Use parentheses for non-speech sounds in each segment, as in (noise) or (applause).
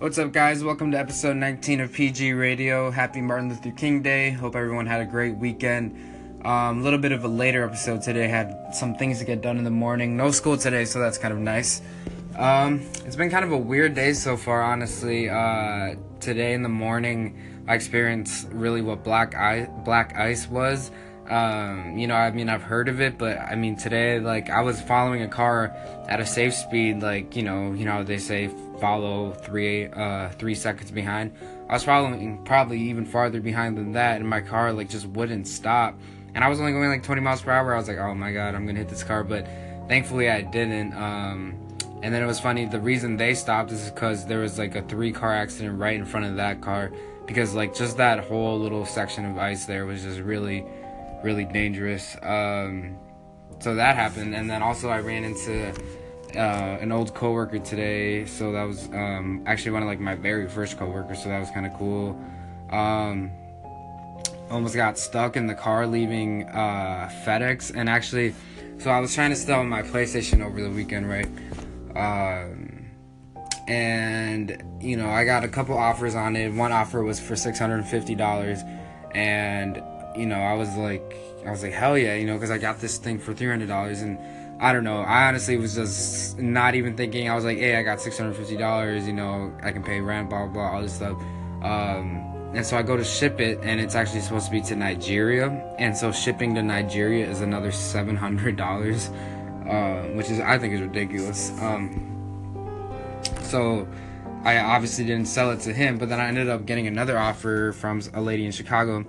What's up, guys? Welcome to episode 19 of PG Radio. Happy Martin Luther King Day. Hope everyone had a great weekend. A um, little bit of a later episode today. Had some things to get done in the morning. No school today, so that's kind of nice. Um, it's been kind of a weird day so far, honestly. Uh, today in the morning, I experienced really what black ice, black ice was. Um, you know, I mean, I've heard of it, but I mean, today, like, I was following a car at a safe speed, like, you know, you know, they say follow three, uh, three seconds behind. I was following probably even farther behind than that, and my car, like, just wouldn't stop. And I was only going like 20 miles per hour. I was like, oh my god, I'm gonna hit this car, but thankfully I didn't. Um, and then it was funny, the reason they stopped is because there was like a three car accident right in front of that car. Because, like, just that whole little section of ice there was just really really dangerous. Um, so that happened, and then also I ran into uh, an old coworker today. So that was um, actually one of like my very first coworkers. So that was kind of cool. Um, almost got stuck in the car leaving uh, FedEx, and actually, so I was trying to sell my PlayStation over the weekend, right? Um, and you know, I got a couple offers on it. One offer was for six hundred and fifty dollars, and you know, I was like, I was like, hell yeah, you know, because I got this thing for three hundred dollars, and I don't know, I honestly was just not even thinking. I was like, hey, I got six hundred fifty dollars, you know, I can pay rent, blah blah, blah all this stuff. Um, and so I go to ship it, and it's actually supposed to be to Nigeria, and so shipping to Nigeria is another seven hundred dollars, uh, which is I think is ridiculous. Um, so I obviously didn't sell it to him, but then I ended up getting another offer from a lady in Chicago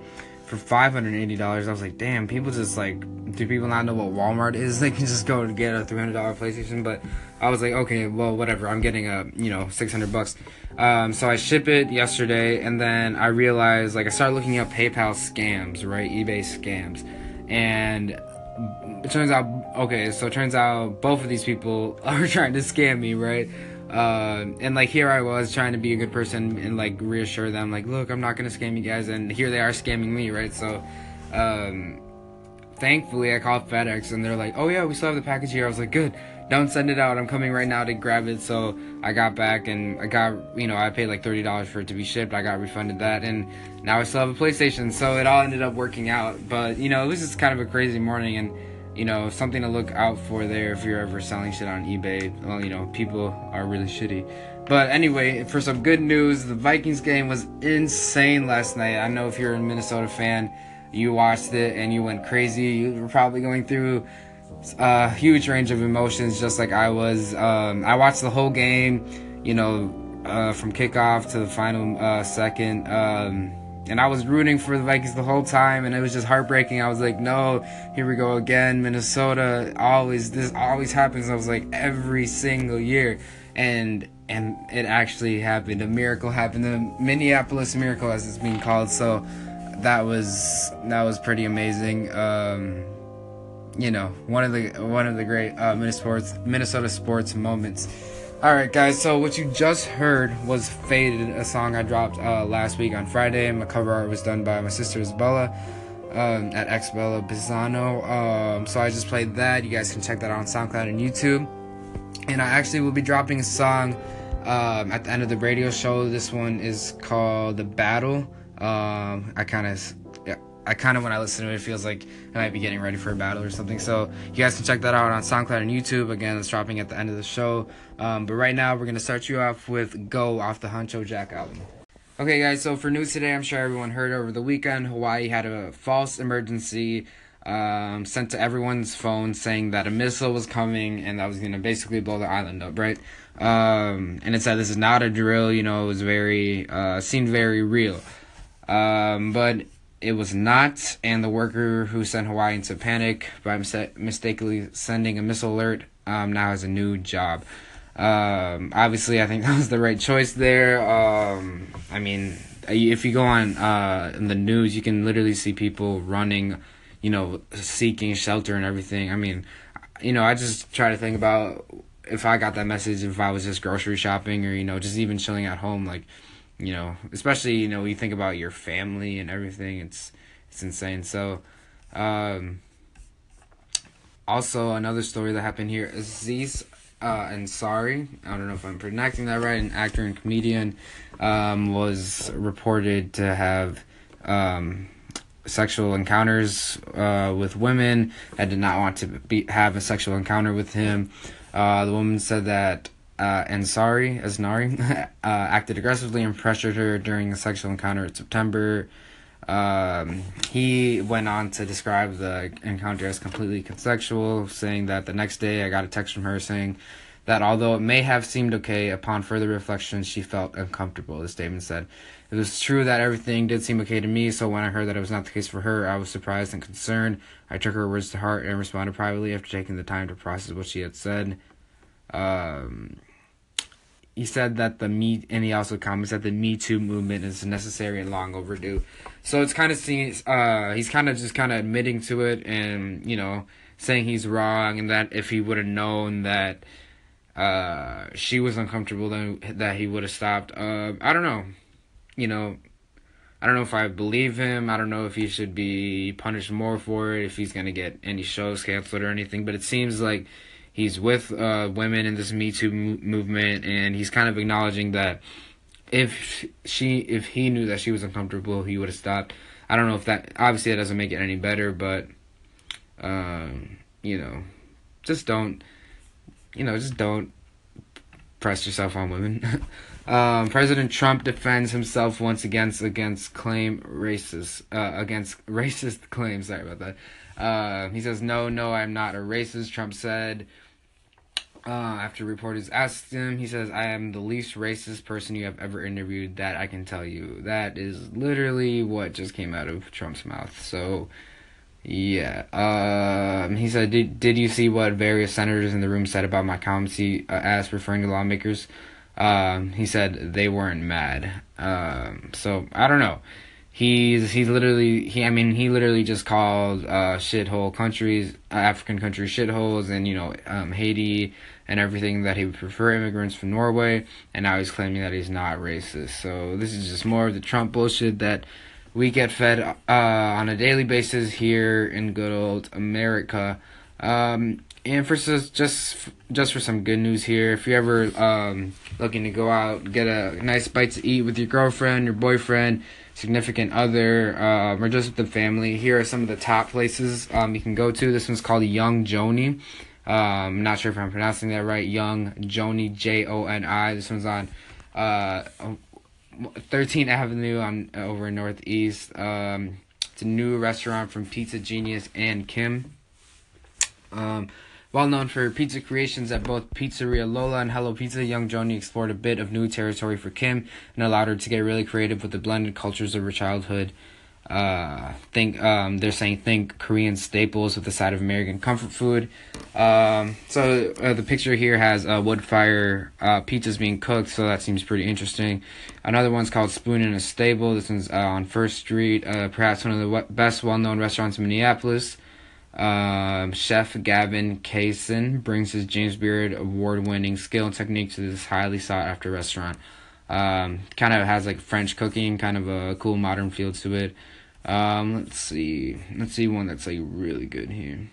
for five hundred eighty dollars. I was like, damn, people just like, do people not know what Walmart is? (laughs) They can just go and get a three hundred dollar PlayStation. But I was like, okay, well, whatever. I'm getting a you know six hundred bucks. Um, so I ship it yesterday, and then I realized like I started looking up PayPal scams, right? eBay scams, and it turns out okay. So it turns out both of these people (laughs) are trying to scam me, right? Uh, and like here I was trying to be a good person and like reassure them, like, look, I'm not gonna scam you guys, and here they are scamming me, right? So, um, thankfully I called FedEx and they're like, oh yeah, we still have the package here. I was like, good, don't send it out. I'm coming right now to grab it. So I got back and I got, you know, I paid like thirty dollars for it to be shipped. I got refunded that, and now I still have a PlayStation. So it all ended up working out. But you know, it was just kind of a crazy morning and you know, something to look out for there if you're ever selling shit on eBay. Well, you know, people are really shitty. But anyway, for some good news, the Vikings game was insane last night. I know if you're a Minnesota fan, you watched it and you went crazy. You were probably going through a huge range of emotions just like I was. Um, I watched the whole game, you know, uh, from kickoff to the final uh, second. Um, and I was rooting for the Vikings the whole time, and it was just heartbreaking. I was like, no, here we go again. Minnesota always this always happens. I was like every single year, and and it actually happened. A miracle happened. The Minneapolis miracle, as it's being called. So that was that was pretty amazing. Um, you know, one of the one of the great uh, Minnesota sports Minnesota sports moments. Alright, guys, so what you just heard was Faded, a song I dropped uh, last week on Friday. My cover art was done by my sister Isabella um, at Xbella Bizano. Um, so I just played that. You guys can check that out on SoundCloud and YouTube. And I actually will be dropping a song um, at the end of the radio show. This one is called The Battle. Um, I kind of I kind of when I listen to it, it feels like I might be getting ready for a battle or something. So you guys can check that out on SoundCloud and YouTube. Again, it's dropping at the end of the show. Um, but right now, we're gonna start you off with "Go" off the Huncho Jack album. Okay, guys. So for news today, I'm sure everyone heard over the weekend, Hawaii had a false emergency um, sent to everyone's phone saying that a missile was coming and that was gonna basically blow the island up, right? Um, and it said this is not a drill. You know, it was very uh, seemed very real. Um, but it was not, and the worker who sent Hawaii into panic by mis- mistakenly sending a missile alert um, now has a new job. Um, obviously, I think (laughs) that was the right choice there. Um, I mean, if you go on uh, in the news, you can literally see people running, you know, seeking shelter and everything. I mean, you know, I just try to think about if I got that message, if I was just grocery shopping or, you know, just even chilling at home, like, you know, especially you know, you think about your family and everything. It's it's insane. So, um, also another story that happened here. Aziz uh, Ansari, I don't know if I'm pronouncing that right, an actor and comedian, um, was reported to have um, sexual encounters uh, with women that did not want to be have a sexual encounter with him. Uh, the woman said that uh, Ansari, Asnari, (laughs) uh, acted aggressively and pressured her during a sexual encounter in September. Um, he went on to describe the encounter as completely consensual, saying that the next day I got a text from her saying that although it may have seemed okay, upon further reflection, she felt uncomfortable. The statement said, It was true that everything did seem okay to me, so when I heard that it was not the case for her, I was surprised and concerned. I took her words to heart and responded privately after taking the time to process what she had said. Um, he said that the me and he also comments that the Me Too movement is necessary and long overdue. So it's kind of seen. Uh, he's kind of just kind of admitting to it, and you know, saying he's wrong, and that if he would have known that uh, she was uncomfortable, then that he would have stopped. Uh, I don't know. You know, I don't know if I believe him. I don't know if he should be punished more for it, if he's gonna get any shows canceled or anything. But it seems like he's with uh, women in this Me Too movement, and he's kind of acknowledging that if she, if he knew that she was uncomfortable, he would have stopped. I don't know if that obviously that doesn't make it any better, but um, you know, just don't, you know, just don't press yourself on women. (laughs) um, President Trump defends himself once again against claim racist uh, against racist (laughs) claims. Sorry about that. Uh, he says, "No, no, I'm not a racist." Trump said uh, after reporters asked him, he says, I am the least racist person you have ever interviewed, that I can tell you. That is literally what just came out of Trump's mouth. So, yeah. Um, he said, did, did you see what various senators in the room said about my comments? He uh, asked, referring to lawmakers. Um, he said they weren't mad. Um, so, I don't know he's he's literally he I mean he literally just called uh shithole countries uh, African countries shitholes and you know um Haiti and everything that he would prefer immigrants from Norway and now he's claiming that he's not racist. So this is just more of the Trump bullshit that we get fed uh on a daily basis here in good old America. Um and for just just for some good news here, if you're ever um, looking to go out, get a nice bite to eat with your girlfriend, your boyfriend, significant other, uh, or just with the family, here are some of the top places um, you can go to. This one's called Young Joni. Um, not sure if I'm pronouncing that right. Young Joni, J O N I. This one's on uh, 13th Avenue on over in Northeast. Um, it's a new restaurant from Pizza Genius Ann Kim. Um, well known for pizza creations at both Pizzeria Lola and Hello Pizza, Young Joni explored a bit of new territory for Kim and allowed her to get really creative with the blended cultures of her childhood. Uh, think um, they're saying think Korean staples with the side of American comfort food. Um, so uh, the picture here has uh, wood fire uh, pizzas being cooked, so that seems pretty interesting. Another one's called Spoon in a Stable. This one's uh, on First Street, uh, perhaps one of the best well-known restaurants in Minneapolis. Um, Chef Gavin Kaysen brings his James Beard award winning skill and technique to this highly sought after restaurant. Um, kind of has like French cooking, kind of a cool modern feel to it. Um, let's see. Let's see one that's like really good here.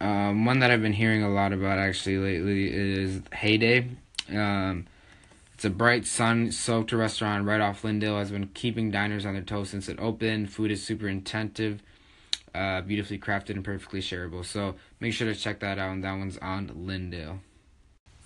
Um, one that I've been hearing a lot about actually lately is Heyday. Um, it's a bright, sun-soaked restaurant right off Lyndale. Has been keeping diners on their toes since it opened. Food is super intensive, uh, beautifully crafted, and perfectly shareable. So make sure to check that out. And that one's on Lyndale.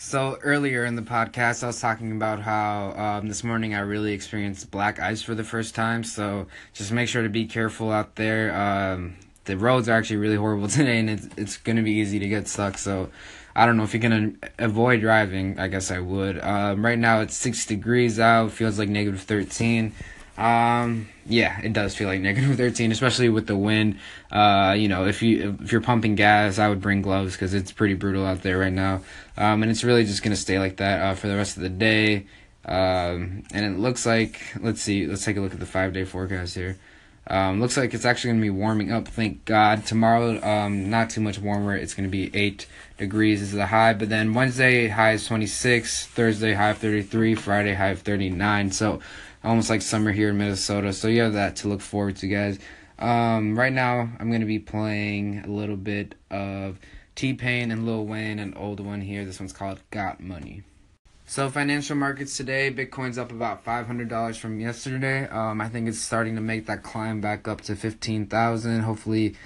So earlier in the podcast, I was talking about how um, this morning I really experienced black ice for the first time. So just make sure to be careful out there. Um, the roads are actually really horrible (laughs) today, and it's it's gonna be easy to get stuck. So I don't know if you're gonna avoid driving. I guess I would. Um, right now it's six degrees out. Feels like negative thirteen. Um, yeah, it does feel like (laughs) negative thirteen, especially with the wind. Uh, you know, if you if you're pumping gas, I would bring gloves because it's pretty brutal out there right now. Um, and it's really just gonna stay like that uh, for the rest of the day. Um, and it looks like let's see, let's take a look at the five day forecast here. Um, looks like it's actually going to be warming up, thank God. Tomorrow, um, not too much warmer. It's going to be 8 degrees is the high. But then Wednesday, high is 26. Thursday, high of 33. Friday, high of 39. So almost like summer here in Minnesota. So you have that to look forward to, guys. Um, right now, I'm going to be playing a little bit of T Pain and Lil Wayne, an old one here. This one's called Got Money. So financial markets today, Bitcoin's up about five hundred dollars from yesterday. Um, I think it's starting to make that climb back up to fifteen thousand. Hopefully,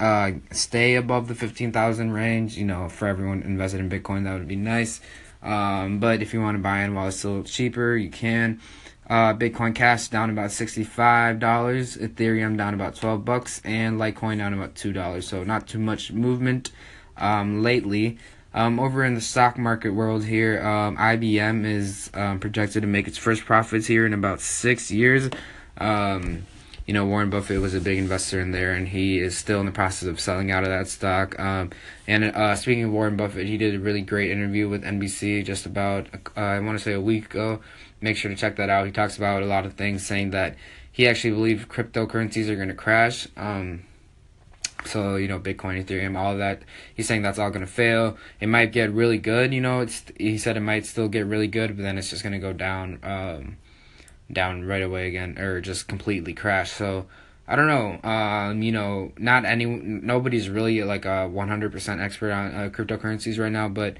uh, stay above the fifteen thousand range. You know, for everyone invested in Bitcoin, that would be nice. Um, but if you want to buy in while it's still cheaper, you can. Uh, Bitcoin Cash down about sixty-five dollars, Ethereum down about twelve bucks, and Litecoin down about two dollars. So not too much movement um, lately. Um, over in the stock market world here, um, IBM is um, projected to make its first profits here in about six years. Um, you know, Warren Buffett was a big investor in there, and he is still in the process of selling out of that stock. Um, and uh, speaking of Warren Buffett, he did a really great interview with NBC just about, uh, I want to say, a week ago. Make sure to check that out. He talks about a lot of things, saying that he actually believes cryptocurrencies are going to crash. Um, so you know, Bitcoin, Ethereum, all of that. He's saying that's all gonna fail. It might get really good. You know, it's he said it might still get really good, but then it's just gonna go down, um, down right away again, or just completely crash. So I don't know. Um, you know, not any nobody's really like a one hundred percent expert on uh, cryptocurrencies right now, but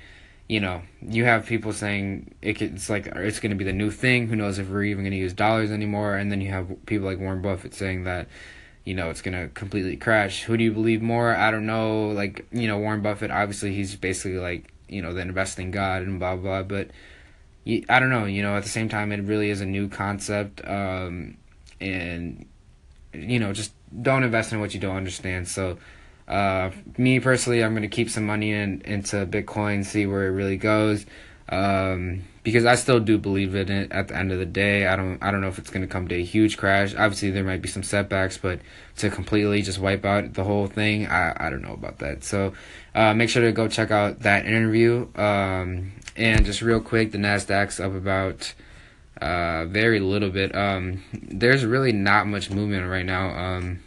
you know, you have people saying it, it's like it's going to be the new thing. Who knows if we're even going to use dollars anymore? And then you have people like Warren Buffett saying that you know it's gonna completely crash. Who do you believe more? I don't know. Like you know Warren Buffett, obviously he's basically like you know the investing god and blah blah. But I don't know. You know at the same time it really is a new concept, um, and you know just don't invest in what you don't understand. So. Uh, me personally, I'm gonna keep some money in into Bitcoin, see where it really goes. Um, because I still do believe in it at the end of the day. I don't I don't know if it's going to come to a huge crash. Obviously there might be some setbacks, but to completely just wipe out the whole thing, I I don't know about that. So uh, make sure to go check out that interview. Um, and just real quick, the Nasdaq's up about uh, very little bit. Um, there's really not much movement right now. Um,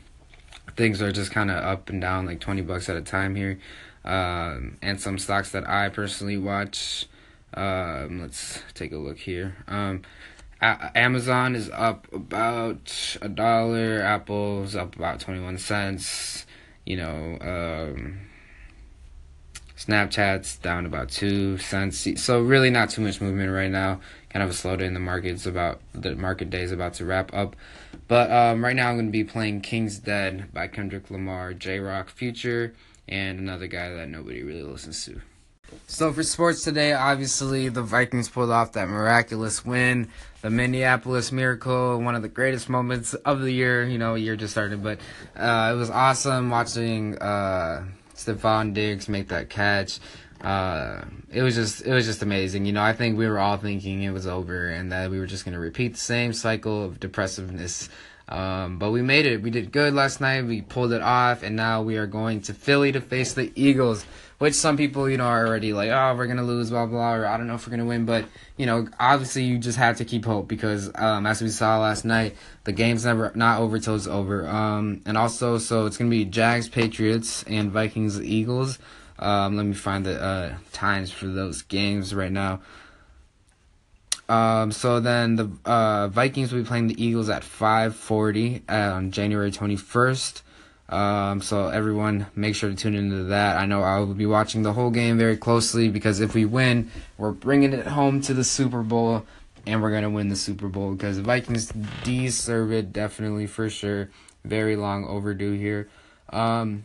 things are just kind of up and down, like twenty bucks at a time here. Um, and some stocks that I personally watch um, let's take a look here. Um, a- Amazon is up about a dollar. Apple's up about twenty one cents. You know, um, Snapchat's down about two cents. So really, not too much movement right now. Kind of a slow day in the market. It's about the market day is about to wrap up. But um, right now, I'm going to be playing King's Dead by Kendrick Lamar, Jay Rock, Future, and another guy that nobody really listens to. So for sports today, obviously the Vikings pulled off that miraculous win, the Minneapolis Miracle, one of the greatest moments of the year. You know, year just started, but uh, it was awesome watching uh, Stefon Diggs make that catch. Uh, it was just it was just amazing. You know, I think we were all thinking it was over and that we were just gonna repeat the same cycle of depressiveness. Um, but we made it. We did good last night. We pulled it off, and now we are going to Philly to face the Eagles which some people, you know, are already like, oh, we're gonna lose, blah blah, or I don't know if we're gonna win. But you know, obviously, you just have to keep hope because, um, as we saw last night, the game's never not over till it's over. Um, and also, so it's gonna be Jags, Patriots, and Vikings, Eagles. Um, let me find the uh, times for those games right now. Um, so then the uh, Vikings will be playing the Eagles at 5:40 on January 21st. Um, so everyone, make sure to tune into that. I know I will be watching the whole game very closely because if we win, we're bringing it home to the Super Bowl, and we're gonna win the Super Bowl because the Vikings deserve it definitely for sure. Very long overdue here. Um,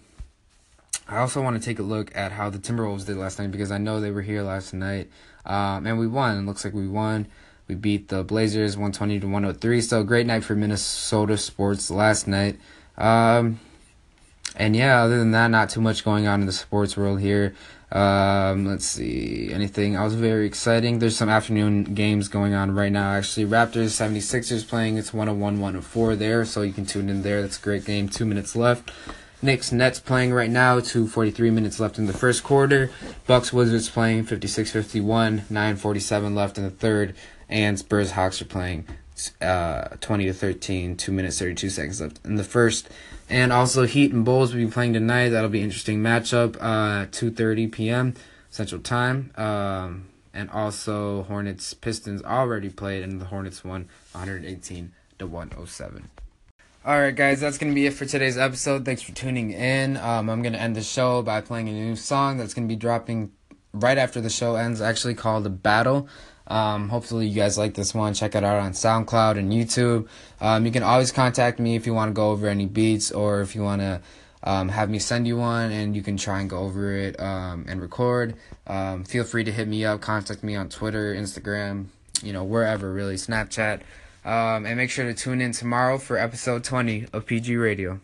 I also want to take a look at how the Timberwolves did last night because I know they were here last night, um, and we won. It looks like we won. We beat the Blazers 120 to 103. So great night for Minnesota sports last night. Um, and yeah, other than that, not too much going on in the sports world here. Um, let's see, anything else very exciting? There's some afternoon games going on right now. Actually, Raptors 76ers playing. It's 101 104 there, so you can tune in there. That's a great game. Two minutes left. Knicks Nets playing right now. 2:43 minutes left in the first quarter. Bucks Wizards playing 56-51. 9:47 left in the third. And Spurs Hawks are playing uh, 20 to 13. Two minutes 32 seconds left in the first. And also Heat and Bulls will be playing tonight. That'll be interesting matchup. Uh, 2:30 p.m. Central Time. Um, and also Hornets Pistons already played, and the Hornets won 118 to 107. All right, guys, that's gonna be it for today's episode. Thanks for tuning in. Um, I'm gonna end the show by playing a new song that's gonna be dropping right after the show ends. Actually, called "The Battle." Um, hopefully, you guys like this one. Check it out on SoundCloud and YouTube. Um, you can always contact me if you want to go over any beats or if you want to um, have me send you one and you can try and go over it um, and record. Um, feel free to hit me up, contact me on Twitter, Instagram, you know, wherever really, Snapchat. Um, and make sure to tune in tomorrow for episode 20 of PG Radio.